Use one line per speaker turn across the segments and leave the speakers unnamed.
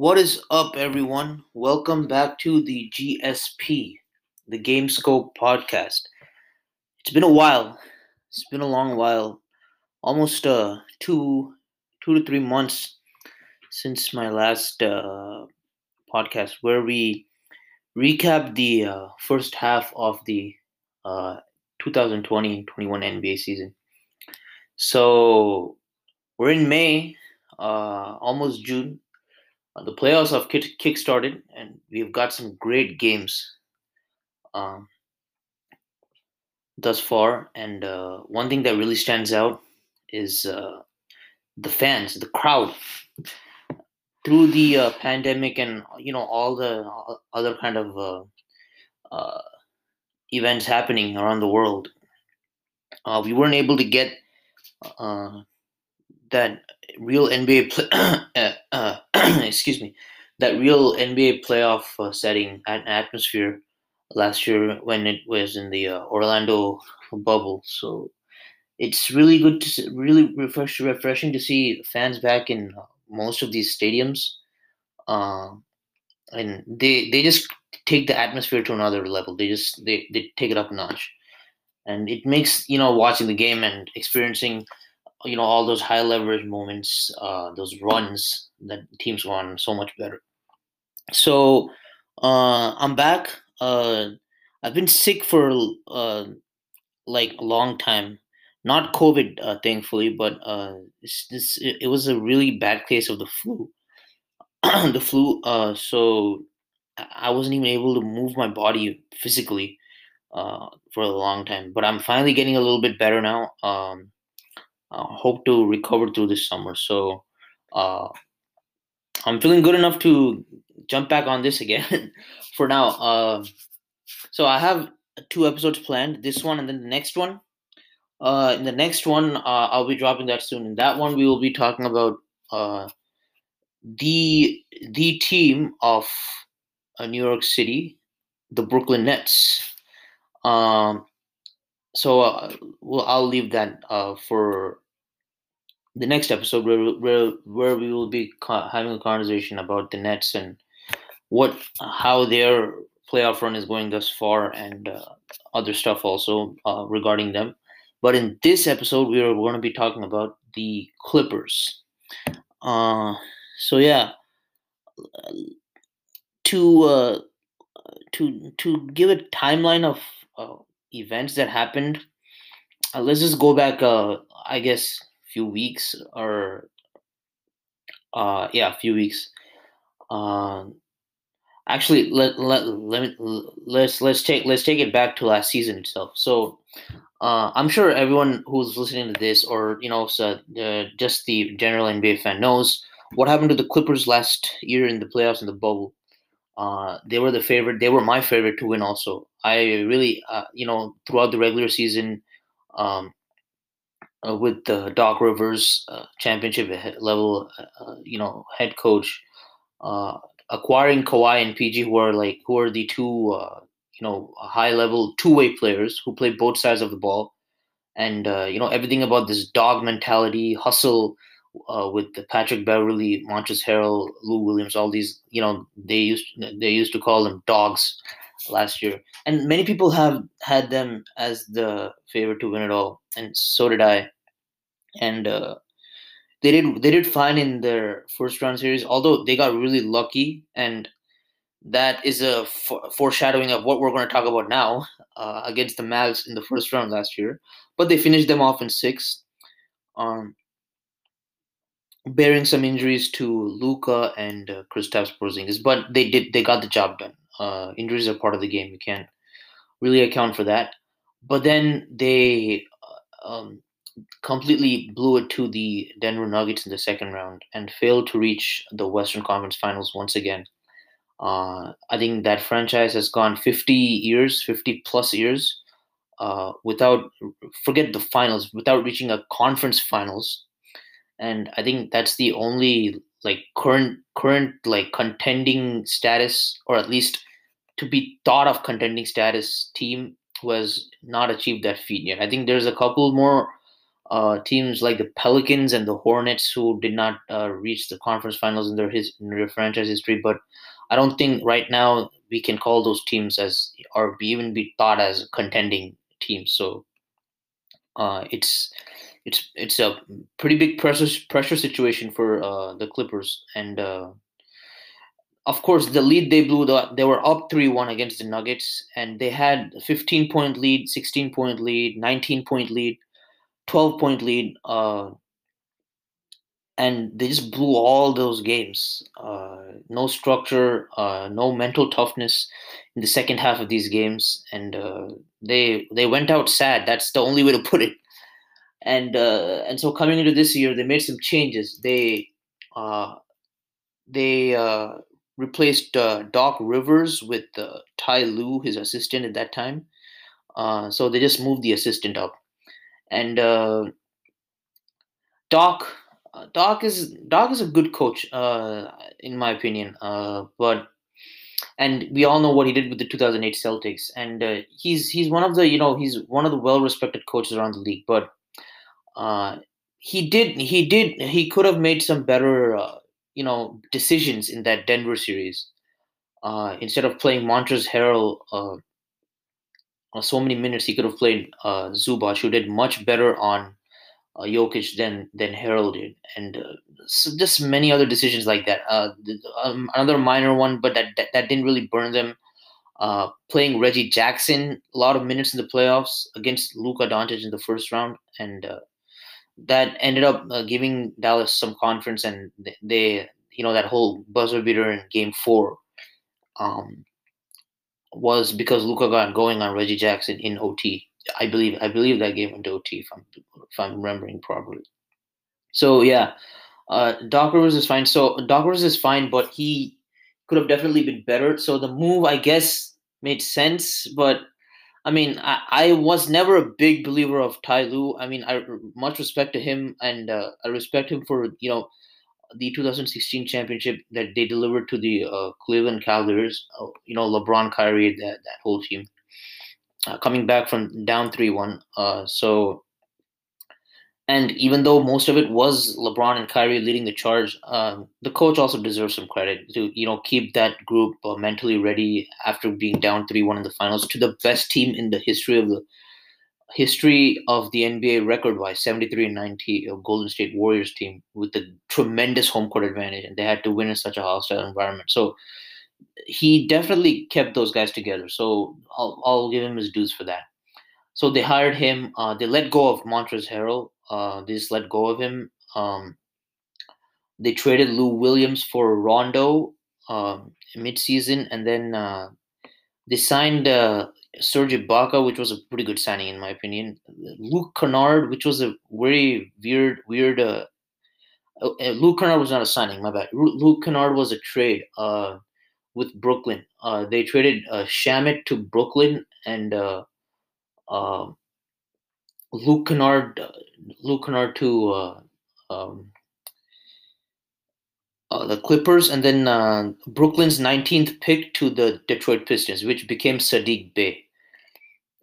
What is up, everyone? Welcome back to the GSP, the Game Scope podcast. It's been a while. It's been a long while, almost uh, two, two to three months since my last uh, podcast, where we recap the uh, first half of the 2020-21 NBA season. So we're in May, uh, almost June uh, the playoffs have kick, kick started, and we've got some great games um, thus far. And uh, one thing that really stands out is uh, the fans, the crowd. Through the uh, pandemic and you know all the other kind of uh, uh, events happening around the world, we weren't able to get that real NBA play, uh, uh, excuse me, that real NBA playoff uh, setting and atmosphere last year when it was in the uh, Orlando bubble. So it's really good to really refresh, refreshing to see fans back in most of these stadiums, um, and they they just take the atmosphere to another level. They just they, they take it up a notch, and it makes you know watching the game and experiencing you know all those high leverage moments, uh, those runs that teams run so much better. So uh, I'm back. Uh, I've been sick for uh, like a long time. Not COVID, uh, thankfully, but uh, this, this it, it was a really bad case of the flu. the flu. Uh, so I wasn't even able to move my body physically uh, for a long time. But I'm finally getting a little bit better now. Um, uh, hope to recover through this summer. So uh, I'm feeling good enough to jump back on this again for now. Uh, so I have two episodes planned this one and then the next one. Uh, in the next one, uh, I'll be dropping that soon. In that one, we will be talking about uh, the the team of uh, New York City, the Brooklyn Nets. Um, so uh, well, I'll leave that uh, for the next episode where, where where we will be having a conversation about the Nets and what how their playoff run is going thus far and uh, other stuff also uh, regarding them. But in this episode, we are going to be talking about the Clippers. Uh, so yeah, to uh, to to give a timeline of uh, events that happened, uh, let's just go back. Uh, I guess a few weeks or uh yeah a few weeks um actually let let let me let's let's take let's take it back to last season itself so uh, I'm sure everyone who's listening to this, or you know, so, uh, just the general NBA fan knows what happened to the Clippers last year in the playoffs in the bubble. Uh, they were the favorite. They were my favorite to win. Also, I really, uh, you know, throughout the regular season, um, uh, with the Doc Rivers uh, championship level, uh, you know, head coach, uh, acquiring Kawhi and PG, who are like who are the two, uh, you know, high level two way players who play both sides of the ball, and uh, you know everything about this dog mentality, hustle. with the Patrick Beverley, Montrezl Harrell, Lou Williams, all these, you know, they used they used to call them dogs last year, and many people have had them as the favorite to win it all, and so did I. And uh, they did they did fine in their first round series, although they got really lucky, and that is a f- foreshadowing of what we're going to talk about now uh, against the Mavs in the first round last year. But they finished them off in six, um, bearing some injuries to Luka and uh, Kristaps Porzingis. But they did they got the job done. Uh, injuries are part of the game. You can't really account for that. But then they uh, um, completely blew it to the Denver Nuggets in the second round and failed to reach the Western Conference Finals once again. Uh, I think that franchise has gone 50 years, 50 plus years, uh, without forget the finals, without reaching a conference finals, and I think that's the only like current current like contending status, or at least to be thought of contending status team who has not achieved that feat yet. I think there's a couple more uh, teams like the Pelicans and the Hornets who did not uh, reach the conference finals in their his in their franchise history. But I don't think right now we can call those teams as or even be thought as contending teams. So uh, it's it's it's a pretty big pressure pressure situation for uh, the Clippers, and uh, of course the lead they blew the, they were up 3-1 against the Nuggets, and they had a 15 point lead, 16 point lead, 19 point lead, 12 point lead, uh, and they just blew all those games. Uh, no structure, uh, no mental toughness in the second half of these games, and uh, they they went out sad. That's the only way to put it and uh, and so coming into this year, they made some changes. They uh, they uh, replaced uh, Doc Rivers with uh, Ty Lue, his assistant at that time. Uh, so they just moved the assistant up, and uh, Doc uh, Doc is Doc is a good coach, uh, in my opinion. But and we all know what he did with the 2008 Celtics, and he's he's one of the you know he's one of the well respected coaches around the league, but he did he did he could have made some better you know decisions in that Denver series. Uh, instead of playing Montrezl Harrell uh, so many minutes, he could have played uh, Zubac, who did much better on uh, Jokic than than Harrell did, and uh, so just many other decisions like that. Uh, um, another minor one, but that, that, that didn't really burn them. Uh, playing Reggie Jackson a lot of minutes in the playoffs against Luka Doncic in the first round, and uh, that ended up uh, giving Dallas some confidence, and they, you know, that whole buzzer beater in Game Four um, was because Luka got going on Reggie Jackson in OT. I believe I believe that game went to OT if I'm if I'm remembering properly. So yeah, uh, Doc Rivers is fine. So Doc Rivers is fine, but he could have definitely been better. So the move, I guess, made sense, but I mean, I, I was never a big believer of Ty Lue. I mean, I much respect to him, and uh, I respect him for you know the 2016 championship that they delivered to the uh, Cleveland Cavaliers. Uh, you know, LeBron, Kyrie, that that whole team uh, coming back from down three one. Uh, so and even though most of it was LeBron and Kyrie leading the charge, um, the coach also deserves some credit to you know keep that group uh, mentally ready after being down three one in the finals to the best team in the history of the history of the NBA record wise 73 and 90 uh, Golden State Warriors team with a tremendous home court advantage and they had to win in such a hostile environment. So he definitely kept those guys together. So I'll, I'll give him his dues for that. So they hired him. Uh, they let go of Montrezl Harrell. Uh, they just let go of him. Um, they traded Lou Williams for Rondo um, mid-season, and then uh, they signed uh, Serge Ibaka, which was a pretty good signing in my opinion. Luke Kennard, which was a very weird, weird. Uh, uh, uh Luke Kennard was not a signing. My bad. Luke Kennard was a trade uh, with Brooklyn. Uh, they traded uh, Shamet to Brooklyn, and uh, Luke Kennard, Luke Kennard to uh, um, uh, the Clippers, and then uh, Brooklyn's 19th pick to the Detroit Pistons, which became Saddiq Bey.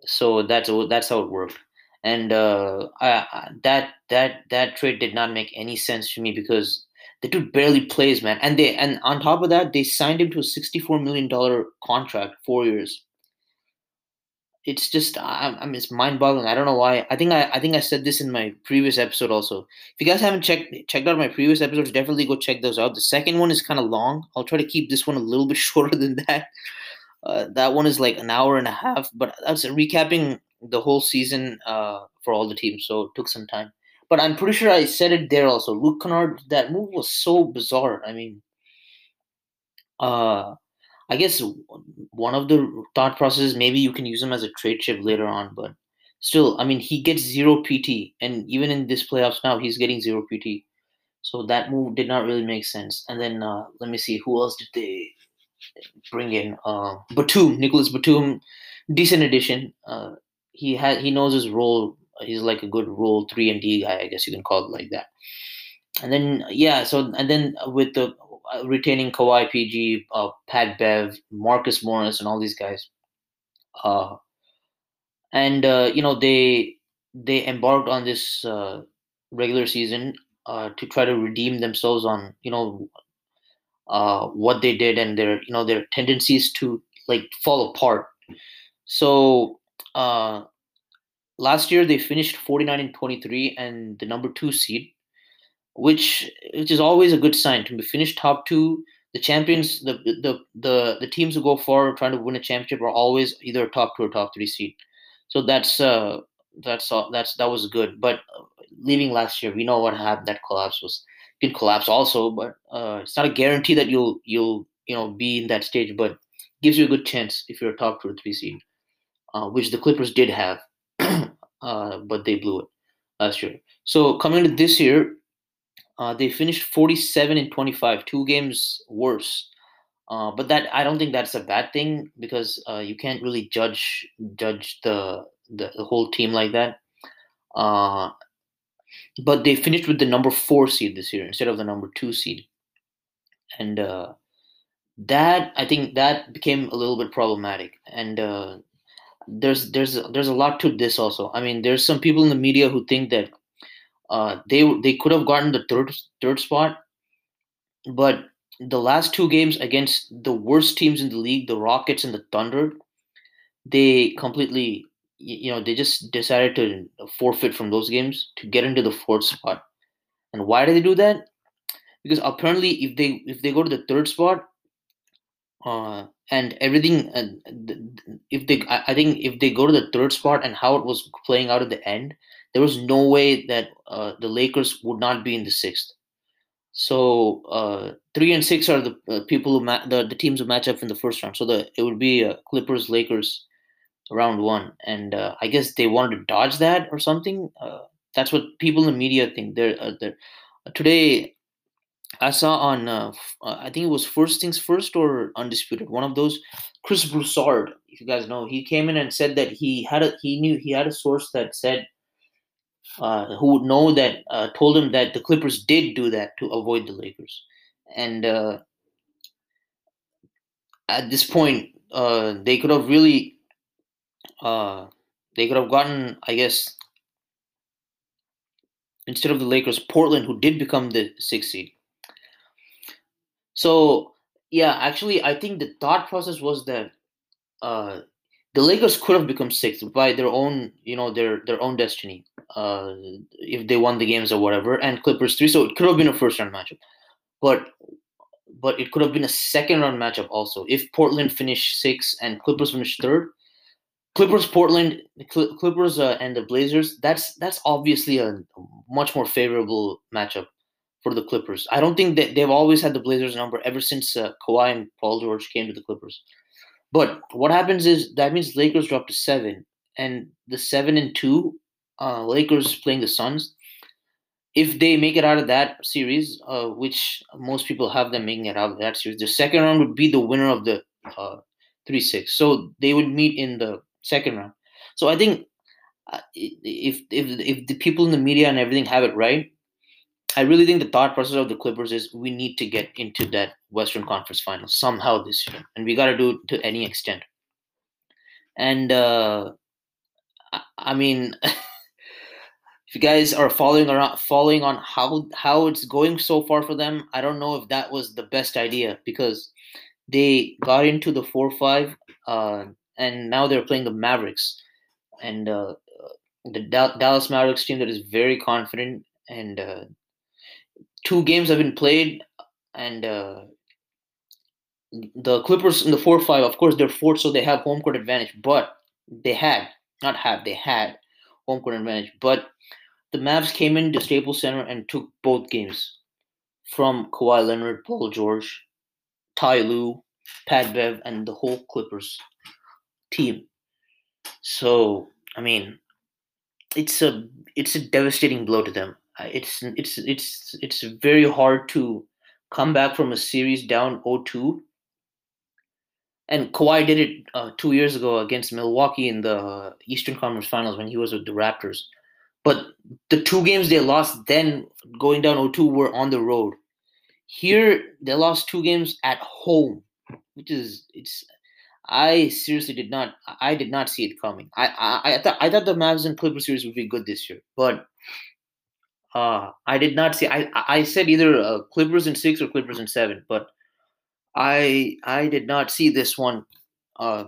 So that's that's how it worked, and uh, I, that that that trade did not make any sense to me because the dude barely plays, man. And they and on top of that, they signed him to a 64 million dollar contract, four years it's just I, I mean it's mind boggling. I don't know why. I think I, I think I said this in my previous episode also. If you guys haven't checked checked out my previous episodes, definitely go check those out. The second one is kind of long. I'll try to keep this one a little bit shorter than that. Uh, that one is like an hour and a half, but that's recapping the whole season uh, for all the teams, so it took some time. But I'm pretty sure I said it there also. Luke Kennard, that move was so bizarre. I mean, uh, I guess one of the thought processes maybe you can use him as a trade chip later on, but still, I mean, he gets zero PT, and even in this playoffs now, he's getting zero PT. So that move did not really make sense. And then uh, let me see, who else did they bring in? Uh, Batum, Nicolas Batum, decent addition. Uh, he had he knows his role. He's like a good role three and D guy, I guess you can call it like that. And then yeah, so and then with the retaining Kawhi PG, uh, Pat Bev, Marcus Morris, and all these guys. Uh, and uh, you know they they embarked on this uh, regular season uh, to try to redeem themselves on you know uh, what they did and their you know their tendencies to like fall apart. So uh, last year they finished 49 and 23 and the number two seed, which which is always a good sign to finish top two. The champions, the the the the teams who go far trying to win a championship are always either top two or top three seed. So that's uh that's all that's that was good. But uh, leaving last year, we know what happened. That collapse was can collapse also, but uh, it's not a guarantee that you'll you'll you know be in that stage, but gives you a good chance if you're a top two or three seed, uh, which the Clippers did have, uh, but they blew it last year. So coming into this year, uh, they finished 47 and 25, two games worse. Uh, but that I don't think that's a bad thing because uh, you can't really judge judge the the, the whole team like that. Uh, but they finished with the number four seed this year instead of the number two seed, and uh, that I think that became a little bit problematic. And uh, there's there's there's a lot to this also. I mean, there's some people in the media who think that uh, they they could have gotten the third third spot, but the last two games against the worst teams in the league, the Rockets and the Thunder, they completely you know they just decided to forfeit from those games to get into the fourth spot. And why did they do that? Because apparently, if they if they go to the third spot, uh, and everything, uh, if they I think if they go to the third spot and how it was playing out at the end, there was no way that uh, the Lakers would not be in the sixth. So uh, three and six are the uh, people who ma- the, the teams who match up in the first round. So the it would be uh, Clippers, Lakers, round one, and uh, I guess they wanted to dodge that or something. Uh, that's what people in the media think. They're, they're today. I saw on I think it was First Things First or Undisputed, one of those. Chris Broussard, if you guys know, he came in and said that he had a he knew he had a source that said uh, who would know that uh, told him that the Clippers did do that to avoid the Lakers, and uh, at this point they could have really uh, they could have gotten, I guess, instead of the Lakers, Portland, who did become the sixth seed. So yeah, actually, I think the thought process was that uh, the Lakers could have become sixth by their own, you know, their their own destiny, uh, if they won the games or whatever, and Clippers three. So it could have been a first round matchup, but but it could have been a second round matchup also if Portland finished sixth and Clippers finished third. Clippers, Portland, Clippers, uh, and the Blazers. That's that's obviously a much more favorable matchup for the Clippers. I don't think that they've always had the Blazers number ever since uh, Kawhi and Paul George came to the Clippers. But what happens is that means Lakers drop to seven, and the seven and two uh, Lakers playing the Suns. If they make it out of that series, uh, which most people have them making it out of that series, the second round would be the winner of the uh, three six. So they would meet in the second round. So I think uh, if if if the people in the media and everything have it right, I really think the thought process of the Clippers is we need to get into that Western Conference Final somehow this year, and we got to do it to any extent. And uh, I mean, if you guys are following around, following on how how it's going so far for them, I don't know if that was the best idea because they got into the four five. Uh, and now they're playing the Mavericks, and uh, the Dallas Mavericks team that is very confident. And uh, two games have been played, and uh, the Clippers in the four five. Of course, they're fourth, so they have home court advantage. But they had not have they had home court advantage. But the Mavs came into Staples Center and took both games from Kawhi Leonard, Paul George, Ty Lue, Pat Bev, and the whole Clippers team. So I mean, it's a it's a devastating blow to them. It's it's it's it's very hard to come back from a series down 0-2. And Kawhi did it uh, two years ago against Milwaukee in the Eastern Conference Finals when he was with the Raptors. But the two games they lost then going down 0-2 were on the road. Here they lost two games at home, which is it's I seriously did not. I did not see it coming. I I, I thought I thought the Mavs and Clippers series would be good this year, but uh, I did not see. I I said either uh, Clippers in six or Clippers in seven, but I I did not see this one uh,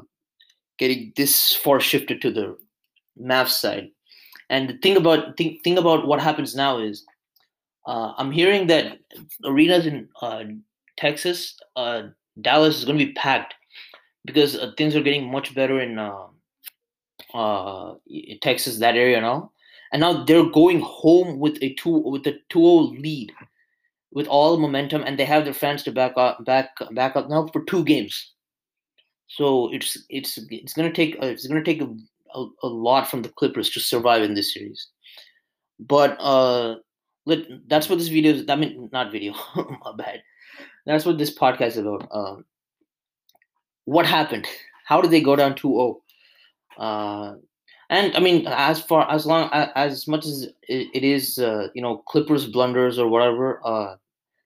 getting this far shifted to the Mavs side. And the thing about thing, thing about what happens now is uh, I'm hearing that arenas in uh, Texas, uh, Dallas is going to be packed because uh, things are getting much better in uh, uh, Texas, that area now. And now they're going home with a two with a 2-0 lead, with all momentum, and they have their fans to back up back back up now for two games. So it's it's it's gonna take uh, it's gonna take a, a, a, lot from the Clippers to survive in this series. But uh, let that's what this video is. I mean, not video, my bad. That's what this podcast is about. Um, what happened? How did they go down 2-0? Uh, and I mean, as far as long as much as it is, uh, you know, Clippers blunders or whatever, uh,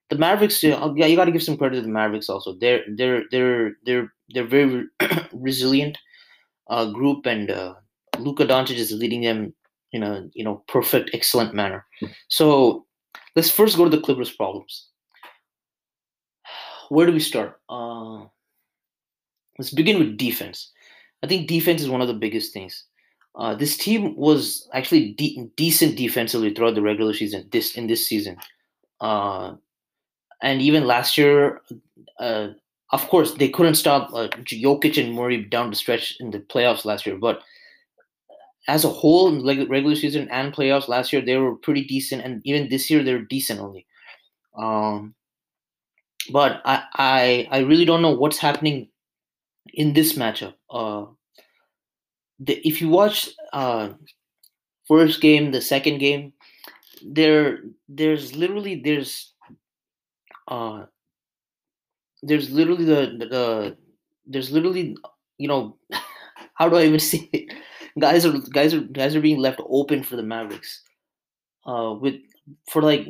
the Mavericks. Yeah, you got to give some credit to the Mavericks. Also, they're they're they're they're they're very resilient uh, group, and uh, Luka Doncic is leading them in a you know perfect, excellent manner. So let's first go to the Clippers' problems. Where do we start? Uh, let's begin with defense. I think defense is one of the biggest things. Uh, this team was actually de- decent defensively throughout the regular season. This in this season, uh, and even last year, uh, of course, they couldn't stop uh, Jokic and Murray down the stretch in the playoffs last year. But as a whole, like regular season and playoffs last year, they were pretty decent, and even this year they're decent only. Um, but I, I I really don't know what's happening in this matchup. Uh, the, if you watch uh, first game, the second game, there there's literally there's uh there's literally the, the, the there's literally you know how do I even say it? Guys are guys are guys are being left open for the Mavericks. Uh, with for like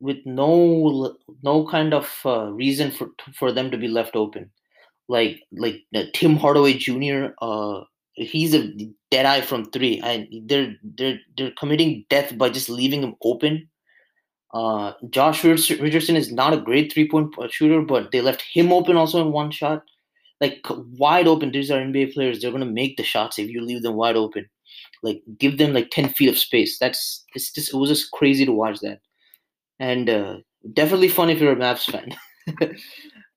with no no kind of uh, reason for for them to be left open like like uh, Tim Hardaway Jr. Uh, he's a dead eye from three, and they're they're they're committing death by just leaving him open. Uh, Josh Richardson is not a great three point shooter, but they left him open also in one shot, like wide open. These are NBA players; they're gonna make the shots if you leave them wide open. Like give them like ten feet of space. That's it's just it was just crazy to watch that, and uh, definitely fun if you're a Mavs fan.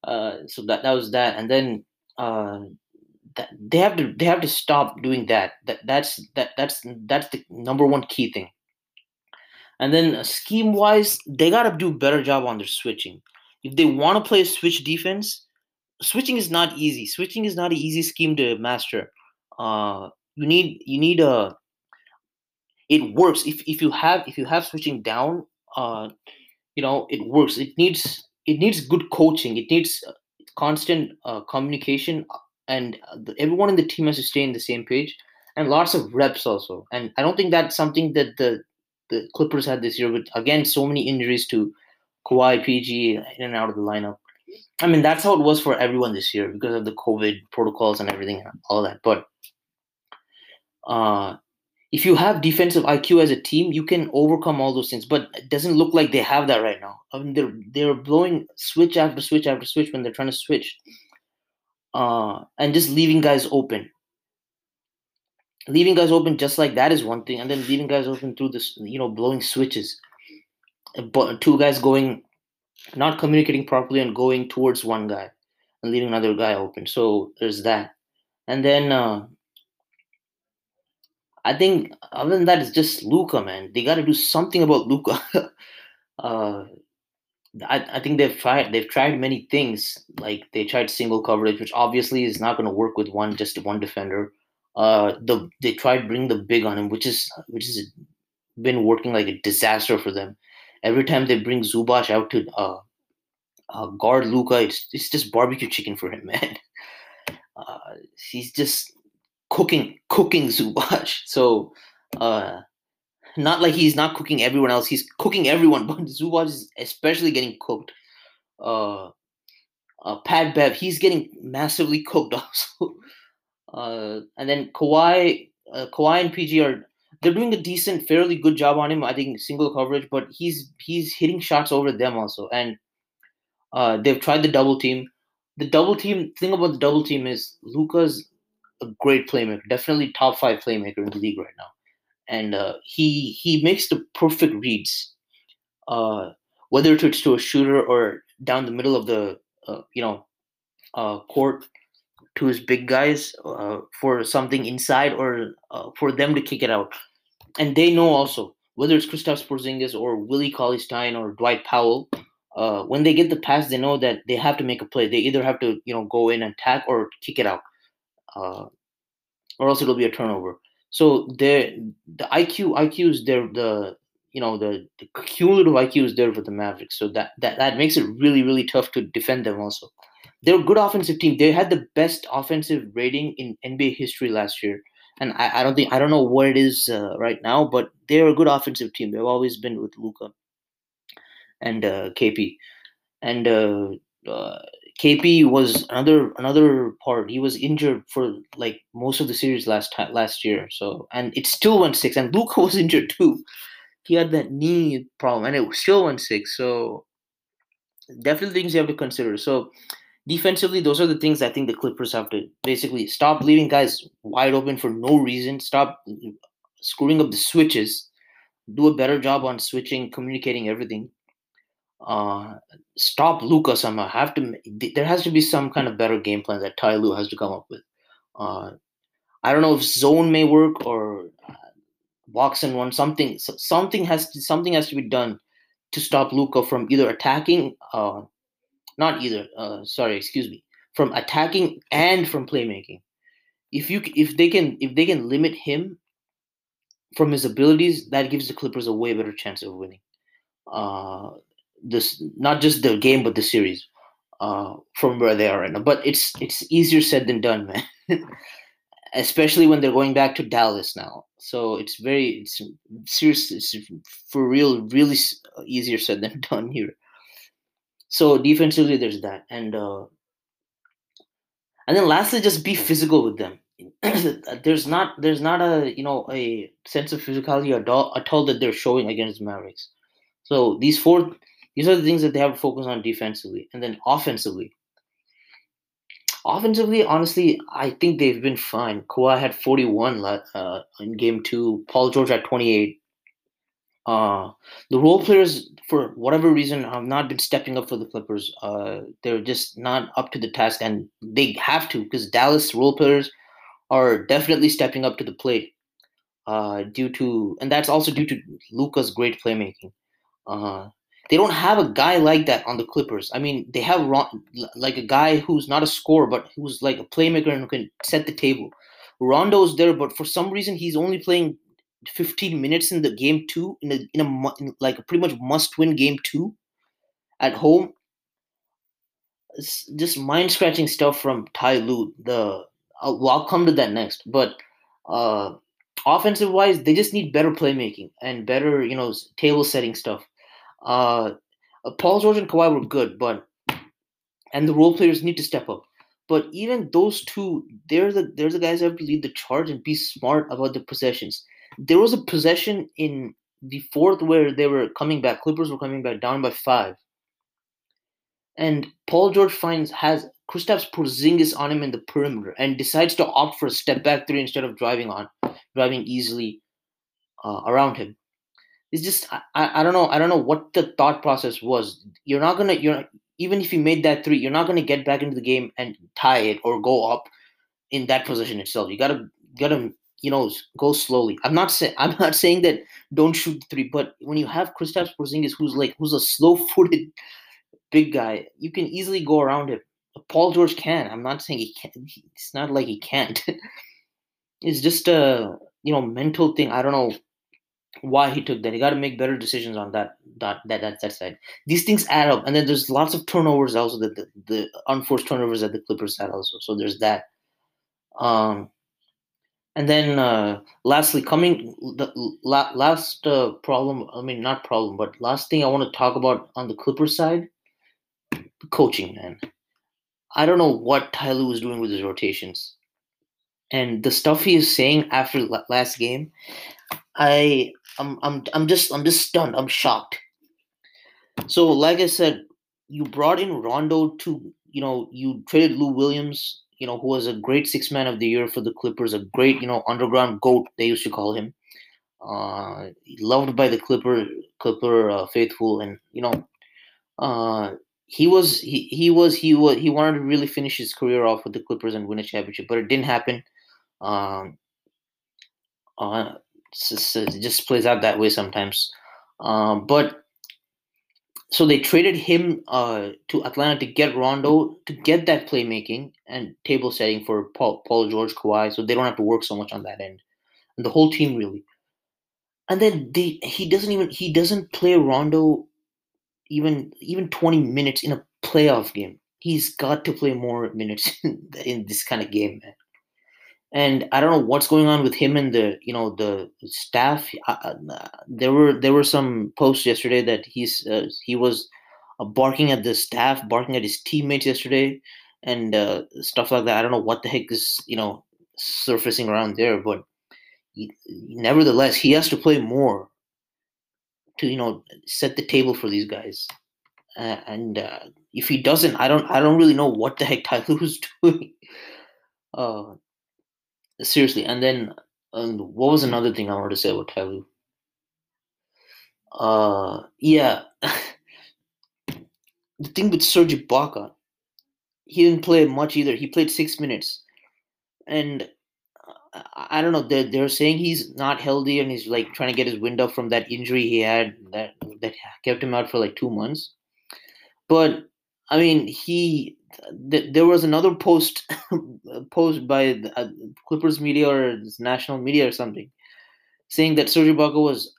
Uh, so that that was that, and then uh, they have to they have to stop doing that. That that's that that's that's the number one key thing. And then uh, scheme wise, they gotta do better job on their switching. If they want to play a switch defense, switching is not easy. Switching is not an easy scheme to master. Uh, you need you need a. It works if if you have if you have switching down. Uh, you know it works. It needs it needs good coaching. It needs uh, constant uh, communication, uh, and everyone in the team has to stay in the same page, and lots of reps also. And I don't think that's something that the the Clippers had this year. With again, so many injuries to Kawhi, PG, in and out of the lineup. I mean, that's how it was for everyone this year because of the COVID protocols and everything, all that. But uh, if you have defensive IQ as a team, you can overcome all those things. But it doesn't look like they have that right now. I mean, they're they're blowing switch after switch after switch when they're trying to switch, uh, and just leaving guys open. Leaving guys open just like that is one thing, and then leaving guys open through this, you know, blowing switches. But two guys going, not communicating properly and going towards one guy, and leaving another guy open. So there's that, and then. Uh, I think other than that, it's just Luka, man. They got to do something about Luka. uh, I, I think they've tried they've tried many things. Like they tried single coverage, which obviously is not going to work with one just one defender. Uh, the they tried bring the big on him, which is which has been working like a disaster for them. Every time they bring Zubac out to uh, uh, guard Luka, it's it's just barbecue chicken for him, man. Uh, he's just cooking cooking Zubac. So uh not like he's not cooking everyone else. He's cooking everyone, but Zubac is especially getting cooked. Uh Uh, Pat Bev, he's getting massively cooked also. uh, and then Kawhi, uh, Kawhi and PG are they're doing a decent, fairly good job on him. I think single coverage, but he's he's hitting shots over them also. And uh, they've tried the double team. The double team thing about the double team is Luka's a great playmaker, definitely top five playmaker in the league right now, and uh, he he makes the perfect reads, uh, whether it's to a shooter or down the middle of the uh, you know uh, court to his big guys uh, for something inside or uh, for them to kick it out, and they know also whether it's Kristaps Porzingis or Willie Cauley Stein or Dwight Powell. When they get the pass, they know that they have to make a play. They either have to, you know, go in and attack or kick it out or else it'll be a turnover. So the the IQ IQ is there the you know the, the cumulative IQ is there for the Mavericks. So that, that that makes it really really tough to defend them. Also, they're a good offensive team. They had the best offensive rating in NBA history last year, and I, I don't think I don't know what it is uh, right now, but they're a good offensive team. They've always been with Luka and uh, KP, and uh, uh KP was another another part. He was injured for like most of the series last time last year. So and it still went six. And Luka was injured too. He had that knee problem, and it still went six. So definitely things you have to consider. So defensively, those are the things I think the Clippers have to basically stop leaving guys wide open for no reason. Stop screwing up the switches. Do a better job on switching, communicating everything uh, stop Luka somehow. Have to there has to be some kind of better game plan that Ty Lue has to come up with. Uh, I don't know if zone may work or uh, box and one something something has to, something has to be done to stop Luka from either attacking uh, not either uh, sorry excuse me from attacking and from playmaking. If you if they can if they can limit him from his abilities, that gives the Clippers a way better chance of winning. Uh, this not just the game but the series uh, from where they are right now. But it's it's easier said than done, man. Especially when they're going back to Dallas now. So it's very it's serious. It's for real, really easier said than done here. So defensively, there's that, and uh, and then lastly, just be physical with them. there's not there's not a you know a sense of physicality at all, at all that they're showing against Mavericks. So these four these are the things that they have to focus on defensively. And then offensively. Offensively, honestly, I think they've been fine. Kawhi had 41 uh, in game two. Paul George had 28. Uh, the role players, for whatever reason, have not been stepping up for the Clippers. Uh, they're just not up to the task, and they have to because Dallas role players are definitely stepping up to the plate. Uh, due to, and that's also due to Luka's great playmaking. Uh, they don't have a guy like that on the Clippers. I mean, they have Ron, like a guy who's not a scorer, but who's like a playmaker and who can set the table. Rondo's there, but for some reason he's only playing 15 minutes in the game two in a in a in like a pretty much must win game two at home. It's just mind scratching stuff from Ty Lue. The I'll, well, I'll come to that next, but uh, offensive wise, they just need better playmaking and better you know table setting stuff. Uh, uh, Paul George and Kawhi were good, but and the role players need to step up. But even those two, they're the they're the guys that have to lead the charge and be smart about the possessions. There was a possession in the fourth where they were coming back. Clippers were coming back down by five, and Paul George finds has Kristaps Porzingis on him in the perimeter and decides to opt for a step back three instead of driving on, driving easily uh, around him it's just I, I don't know I don't know what the thought process was. You're not gonna you're even if you made that three, you're not gonna get back into the game and tie it or go up in that position itself. You gotta gotta you know go slowly. I'm not saying I'm not saying that don't shoot three, but when you have Kristaps Porzingis who's like who's a slow footed big guy, you can easily go around him. Paul George can. I'm not saying he can't. It's not like he can't. it's just a you know mental thing. I don't know why he took that. He got to make better decisions on that that that that, that side. These things add up, and then there's lots of turnovers also that the, the unforced turnovers that the Clippers had also. So there's that. Um, and then uh, lastly, coming the la- last uh, problem. I mean, not problem, but last thing I want to talk about on the Clippers side, coaching, man. I don't know what Ty Lue is doing with his rotations. And the stuff he is saying after last game, I I'm I'm I'm just I'm just stunned. I'm shocked. So like I said, you brought in Rondo to you know you traded Lou Williams, you know who was a great six man of the year for the Clippers, a great you know underground goat they used to call him. Uh, loved by the Clipper Clipper uh, faithful, and you know, uh, he was he he was he was he wanted to really finish his career off with the Clippers and win a championship, but it didn't happen. Um, uh, it just plays out that way sometimes. Um, but so they traded him uh, to Atlanta to get Rondo to get that playmaking and table setting for Paul, Paul George, Kawhi, so they don't have to work so much on that end, and the whole team really. And then they, he doesn't even he doesn't play Rondo even even twenty minutes in a playoff game. He's got to play more minutes in this kind of game, man and I don't know what's going on with him and the you know the staff. Uh, there were there were some posts yesterday that he's uh, he was uh, barking at the staff, barking at his teammates yesterday, and uh, stuff like that. I don't know what the heck is you know surfacing around there, but he, nevertheless, he has to play more to you know set the table for these guys. and uh, if he doesn't, I don't I don't really know what the heck Tyler Lue's doing. Seriously. And then um, what was another thing I wanted to say about Lue? Uh, yeah, the thing with Serge Ibaka, he didn't play much either. He played six minutes, and uh, I don't know. They're, they're saying he's not healthy and he's like trying to get his wind up from that injury he had that that kept him out for like two months. But I mean, he th- there was another post post by the, uh, Clippers media or national media or something saying that Serge Ibaka was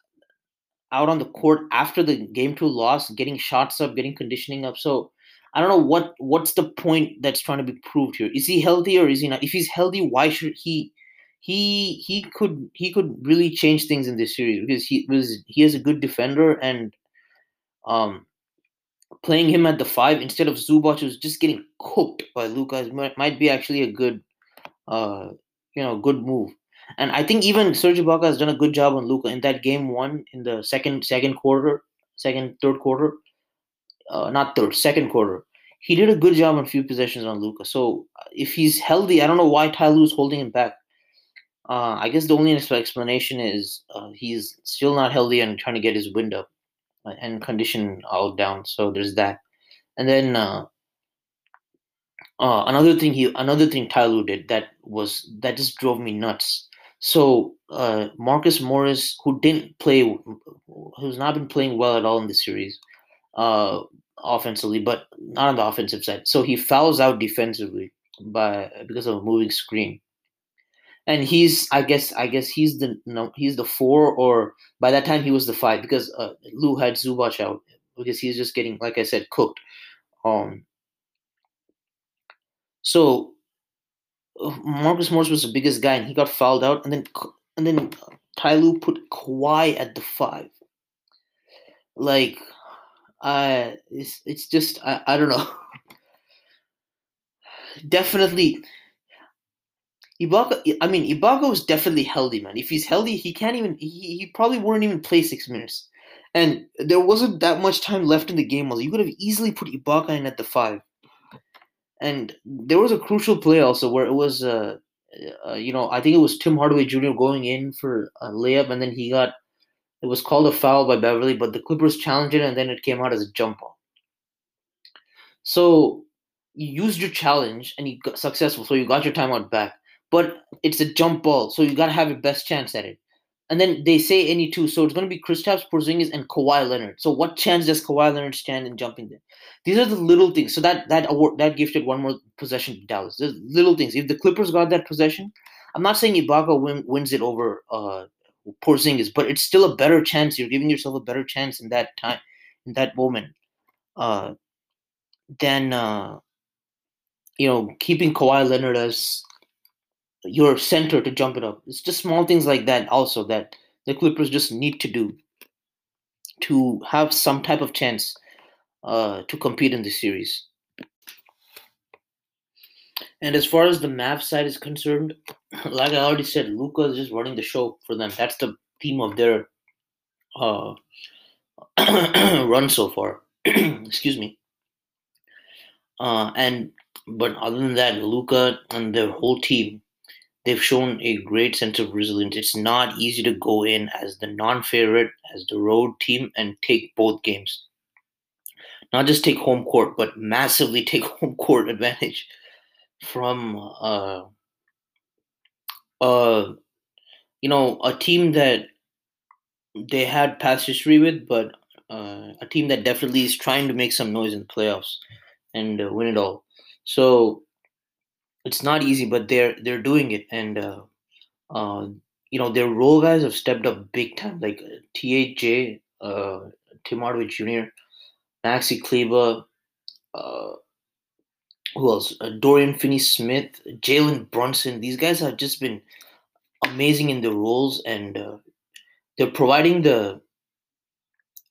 out on the court after the game two loss, getting shots up, getting conditioning up. So I don't know what what's the point that's trying to be proved here. Is he healthy or is he not? If he's healthy, why should he? He he could he could really change things in this series because he was he is a good defender and um playing him at the five instead of Zubac, who's just getting cooked by Lucas, might, might be actually a good, uh, you know, good move. And I think even Serge Ibaka has done a good job on Luka in that game one in the second second quarter, second third quarter, uh, not third, second quarter. He did a good job on a few possessions on Luka. So uh, if he's healthy, I don't know why Ty is holding him back. Uh, I guess the only explanation is uh, he's still not healthy and trying to get his wind up and condition all down. So there's that. And then uh, uh, another thing he another thing Ty Lue did that was that just drove me nuts. So uh, Marcus Morris, who didn't play, who's not been playing well at all in the series, uh, offensively, but not on the offensive side. So he fouls out defensively by because of a moving screen and he's I guess I guess he's the no he's the four or by that time he was the five because uh, Lue had Zubac out because he's just getting like I said cooked. Um. So uh, Marcus Morris was the biggest guy and he got fouled out and then and then Ty Lue put Kawhi at the five. Like, uh, it's it's just I I don't know. Definitely Ibaka, I mean, Ibaka was definitely healthy, man. If he's healthy, he can't even. He, he probably wouldn't even play six minutes. And there wasn't that much time left in the game. Also, you could have easily put Ibaka in at the five. And there was a crucial play also where it was, uh, uh, you know, I think it was Tim Hardaway Jr. going in for a layup, and then he got. It was called a foul by Beverley, but the Clippers challenged it, and then it came out as a jump ball. So you used your challenge, and you got successful. So you got your timeout back but it's a jump ball, so you gotta have your best chance at it. And then they say any two, so it's gonna be Kristaps Porzingis and Kawhi Leonard. So what chance does Kawhi Leonard stand in jumping there? These are the little things. So that that award that gifted one more possession to Dallas. There's little things. If the Clippers got that possession, I'm not saying Ibaka win, wins it over uh, Porzingis, but it's still a better chance. You're giving yourself a better chance in that time, in that moment, uh, than uh, you know keeping Kawhi Leonard as your center to jump it up. It's just small things like that also that the Clippers just need to do to have some type of chance uh, to compete in the series. And as far as the Mavs side is concerned, like I already said, Luka is just running the show for them. That's the theme of their uh, run so far. Excuse me. Uh, and but other than that, Luka and their whole team, they've shown a great sense of resilience. It's not easy to go in as the non-favorite, as the road team, and take both games. Not just take home court, but massively take home court advantage from uh, uh, you know a team that they had past history with, but uh, a team that definitely is trying to make some noise in the playoffs and uh, win it all. So it's not easy, but they're they're doing it, and uh, uh, you know their role guys have stepped up big time, like uh, THJ, uh, Tim Hardaway Jr., Maxi Kleber, uh, who else? Uh, Dorian Finney-Smith, Jalen Brunson. These guys have just been amazing in their roles, and uh, they're providing the.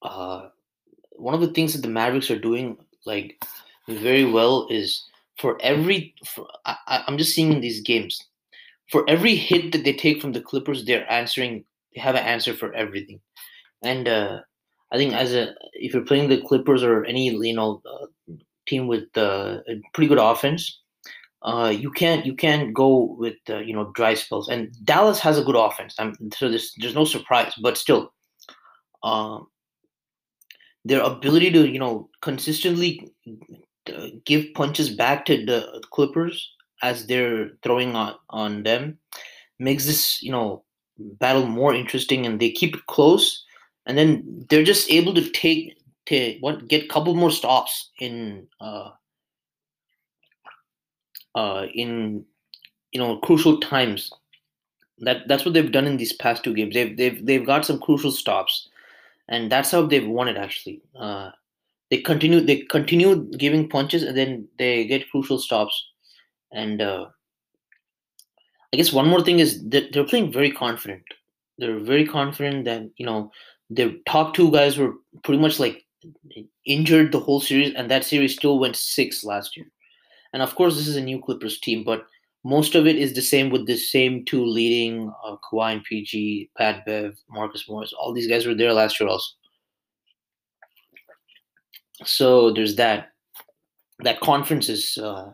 Uh, one of the things that the Mavericks are doing like very well is for every. For, I, I'm just seeing in these games, for every hit that they take from the Clippers, they're answering. They have an answer for everything, and uh, I think as a if you're playing the Clippers or any you know uh, team with uh, a pretty good offense, uh, you can't you can't go with uh, you know dry spells. And Dallas has a good offense, I'm, so there's there's no surprise. But still, uh, their ability to you know consistently give punches back to the Clippers as they're throwing on on them makes this you know battle more interesting, and they keep it close. And then they're just able to take to what get couple more stops in uh, uh, in you know crucial times. That that's what they've done in these past two games. They've they've they've got some crucial stops, and that's how they've won it. Actually, uh, they continue they continue giving punches, and then they get crucial stops. And uh, I guess one more thing is that they're playing very confident. They're very confident that you know their top two guys were pretty much like injured the whole series, and that series still went six last year. And of course, this is a new Clippers team, but most of it is the same with the same two leading uh, Kawhi and PG, Pat Bev, Marcus Morris. All these guys were there last year also. So there's that. That conference is uh,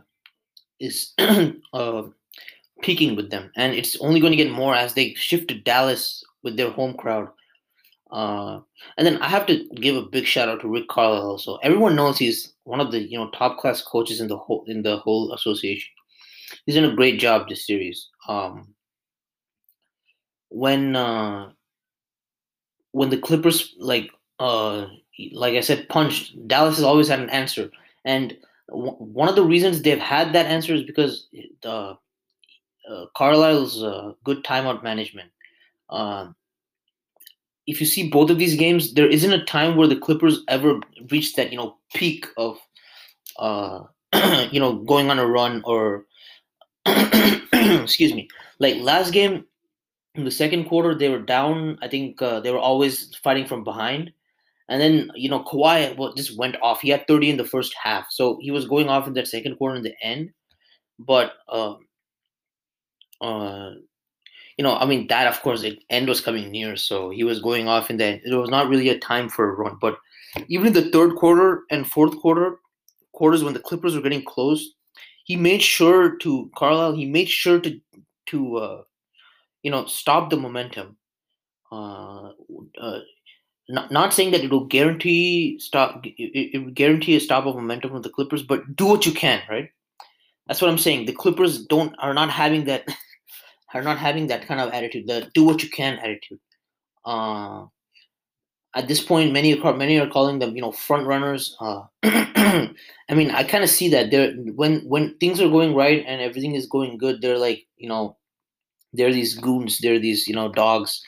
is uh, peaking with them, and it's only going to get more as they shift to Dallas with their home crowd. Uh, and then I have to give a big shout out to Rick Carlisle. Also, everyone knows he's one of the you know top class coaches in the whole in the whole association. He's done a great job this series. Um, when uh, when the Clippers like uh, like I said punched, Dallas has always had an answer, and w- one of the reasons they've had that answer is because uh, uh, Carlisle's uh, good timeout management. Um, if you see both of these games, there isn't a time where the Clippers ever reached that you know peak of uh, you know going on a run or excuse me, like last game in the second quarter they were down. I think uh, they were always fighting from behind. And then you know Kawhi well, just went off. He had 30 in the first half, so he was going off in that second quarter in the end. But uh, uh, you know, I mean, that of course, the end was coming near, so he was going off, and then it was not really a time for a run. But even in the third quarter and fourth quarter, quarters when the Clippers were getting close, he made sure to Carlisle. He made sure to to uh, you know stop the momentum. Uh, uh, not, not saying that it will guarantee stop it, it will guarantee a stop of momentum from the Clippers, but do what you can, right? That's what I'm saying. The Clippers don't are not having that are not having that kind of attitude, the do what you can attitude. Uh, at this point, many are many are calling them, you know, front runners. Uh, I mean, I kind of see that they're when when things are going right and everything is going good, they're like, you know, they're these goons, they're these, you know, dogs,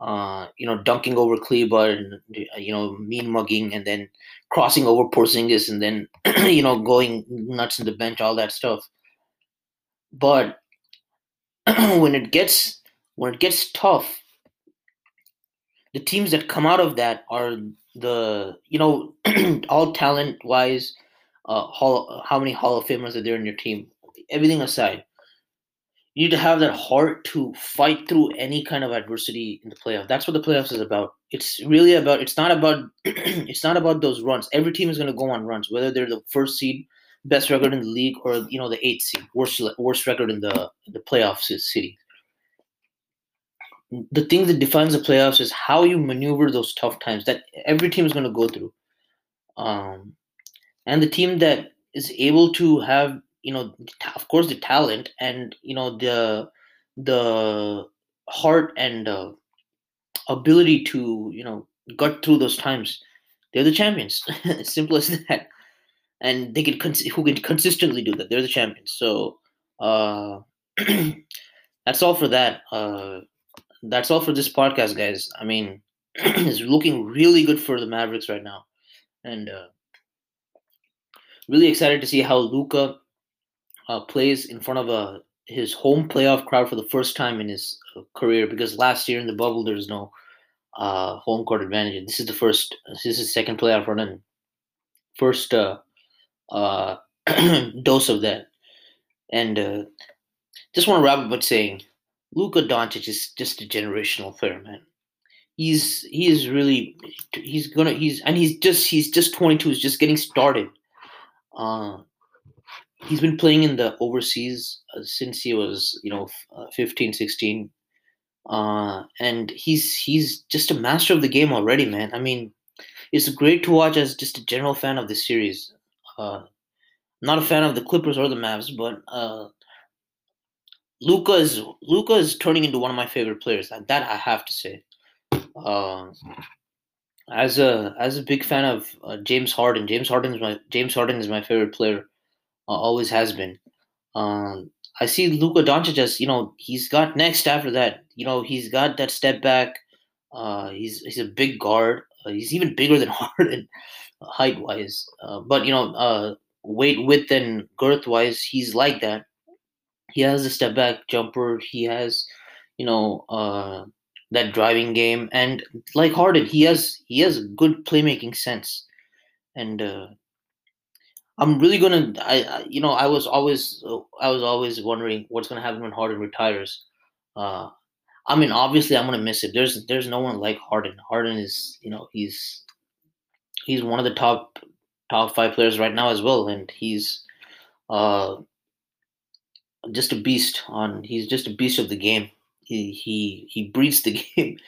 uh, you know, dunking over Kleber and you know, mean mugging, and then crossing over Porzingis, and then you know, going nuts in the bench, all that stuff. But when it gets when it gets tough, the teams that come out of that are the you know all talent wise, uh, hall, how many Hall of Famers are there in your team? everything aside, you need to have that heart to fight through any kind of adversity in the playoff. That's what the playoffs is about. It's really about. It's not about. it's not about those runs. Every team is going to go on runs, whether they're the first seed, best record in the league, or you know the eighth seed, worst worst record in the the playoffs city. The thing that defines the playoffs is how you maneuver those tough times that every team is going to go through. Um, and the team that is able to have you know of course the talent and you know the the heart and uh, ability to you know gut through those times. They're the champions. Simple as that. And they can cons- who can consistently do that they're the champions. So uh that's all for that. Uh that's all for this podcast guys. I mean it's looking really good for the mavericks right now. And uh really excited to see how luka uh, plays in front of a his home playoff crowd for the first time in his uh, career because last year in the bubble there's no uh, home court advantage. This is the first. This is second playoff run and first uh, uh, dose of that. And uh, just want to wrap up by saying, Luka Doncic is just a generational player, man. He's he is really he's gonna he's and he's just he's just 22. He's just getting started. He's been playing in the overseas uh, since he was you know uh, 15 16 uh, and he's he's just a master of the game already man. I mean it's great to watch as just a general fan of the series. Uh, not a fan of the clippers or the mavs but uh, luka is luka is turning into one of my favorite players. That i have to say. Uh, as a as a big fan of uh, James Harden, James Harden is my James Harden is my favorite player uh, always has been. Um, I see Luka Doncic as you know he's got next after that. You know he's got that step back. Uh, he's he's a big guard. Uh, he's even bigger than Harden, height wise. Uh, but you know uh, weight, width, and girth wise, he's like that. He has a step back jumper. He has you know uh, that driving game, and like Harden, he has he has good playmaking sense. And uh, I'm really gonna. I, I, you know I was always I was always wondering what's gonna happen when Harden retires. Uh, I mean, obviously I'm gonna miss it. There's there's no one like Harden. Harden is you know he's he's one of the top top five players right now as well, and he's uh just a beast on. He's just a beast of the game. He he he breathes the game.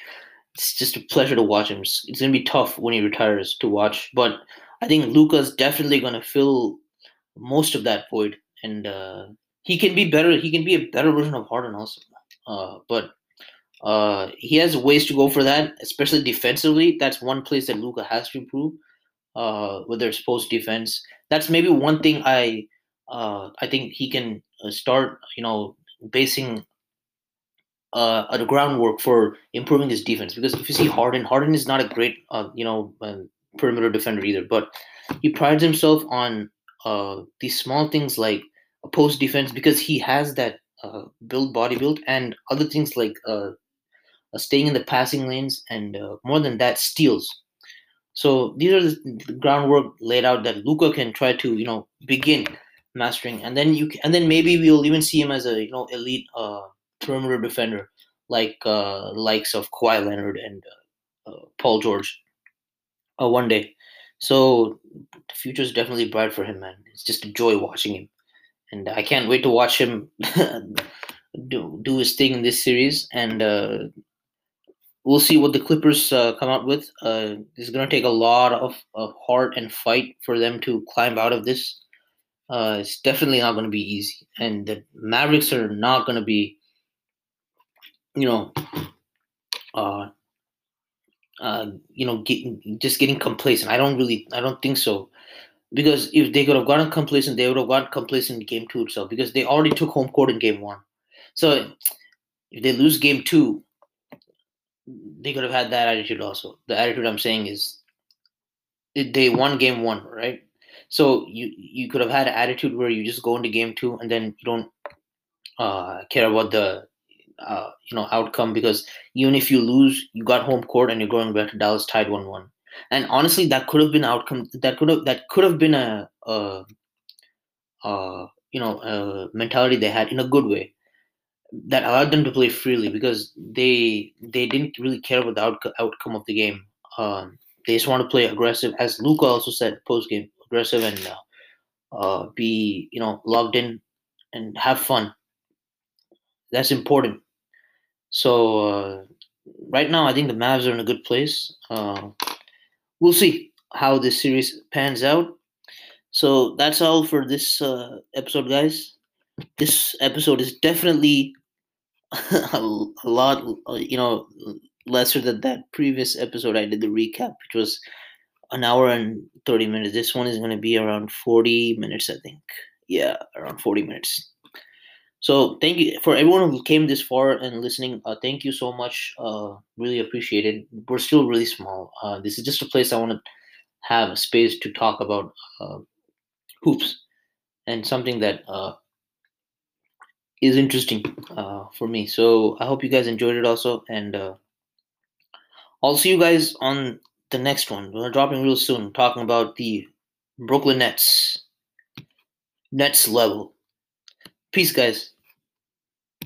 It's just a pleasure to watch him. It's, it's gonna be tough when he retires to watch, but I think Luka's definitely going to fill most of that void, and uh, he can be better. He can be a better version of Harden also, uh, but uh, he has ways to go for that, especially defensively. That's one place that Luka has to improve. Uh, whether it's post defense, that's maybe one thing I uh, I think he can uh, start. You know, basing uh, the groundwork for improving his defense. Because if you see Harden, Harden is not a great, uh, you know, um, perimeter defender either, but he prides himself on uh, these small things like a post defense because he has that uh, build, body build, and other things like uh, uh staying in the passing lanes, and uh, more than that, steals. So these are the groundwork laid out that Luka can try to you know begin mastering, and then you can, and then maybe we'll even see him as a you know elite uh, perimeter defender like likes of Kawhi Leonard and Paul George uh, one day. So the future is definitely bright for him, man. It's just a joy watching him, and I can't wait to watch him do do his thing in this series. And uh, we'll see what the Clippers uh, come out with. Uh, it's gonna take a lot of, of heart and fight for them to climb out of this. Uh, it's definitely not to be easy, and the Mavericks are not to be, you know, uh, uh, you know, just getting complacent. I don't really, I don't think so. Because if they could have gotten complacent, they would have gotten complacent in game two itself because they already took home court in game one. So if they lose game two, they could have had that attitude also. The attitude I'm saying is they won game one, right? So you you could have had an attitude where you just go into game two and then you don't uh, care about the uh, you know outcome because even if you lose, you got home court and you're going back to Dallas tied one one. And honestly, that could have been outcome. That could have that could have been a, a, a you know uh, mentality they had in a good way that allowed them to play freely because they they didn't really care about the out- outcome of the game. Um, they just want to play aggressive, as Luka also said post game, aggressive and uh, uh, be you know logged in and have fun. That's important. So uh, right now, I think the Mavs are in a good place. Uh, we'll see how this series pans out. So that's all for this uh, episode, guys. This episode is definitely a, a lot, you know, lesser than that previous episode I did the recap, which was an hour and 30 minutes. This one is going to be around 40 minutes, I think. Yeah, around 40 minutes. So thank you for everyone who came this far and listening. Uh, thank you so much. Uh, really appreciate it. We're still really small. Uh, this is just a place I want to have a space to talk about uh, hoops and something that uh, is interesting uh, for me. So I hope you guys enjoyed it also, and I'll see you guys on the next one. We're dropping real soon, talking about the Brooklyn Nets, Nets level. Peace, guys.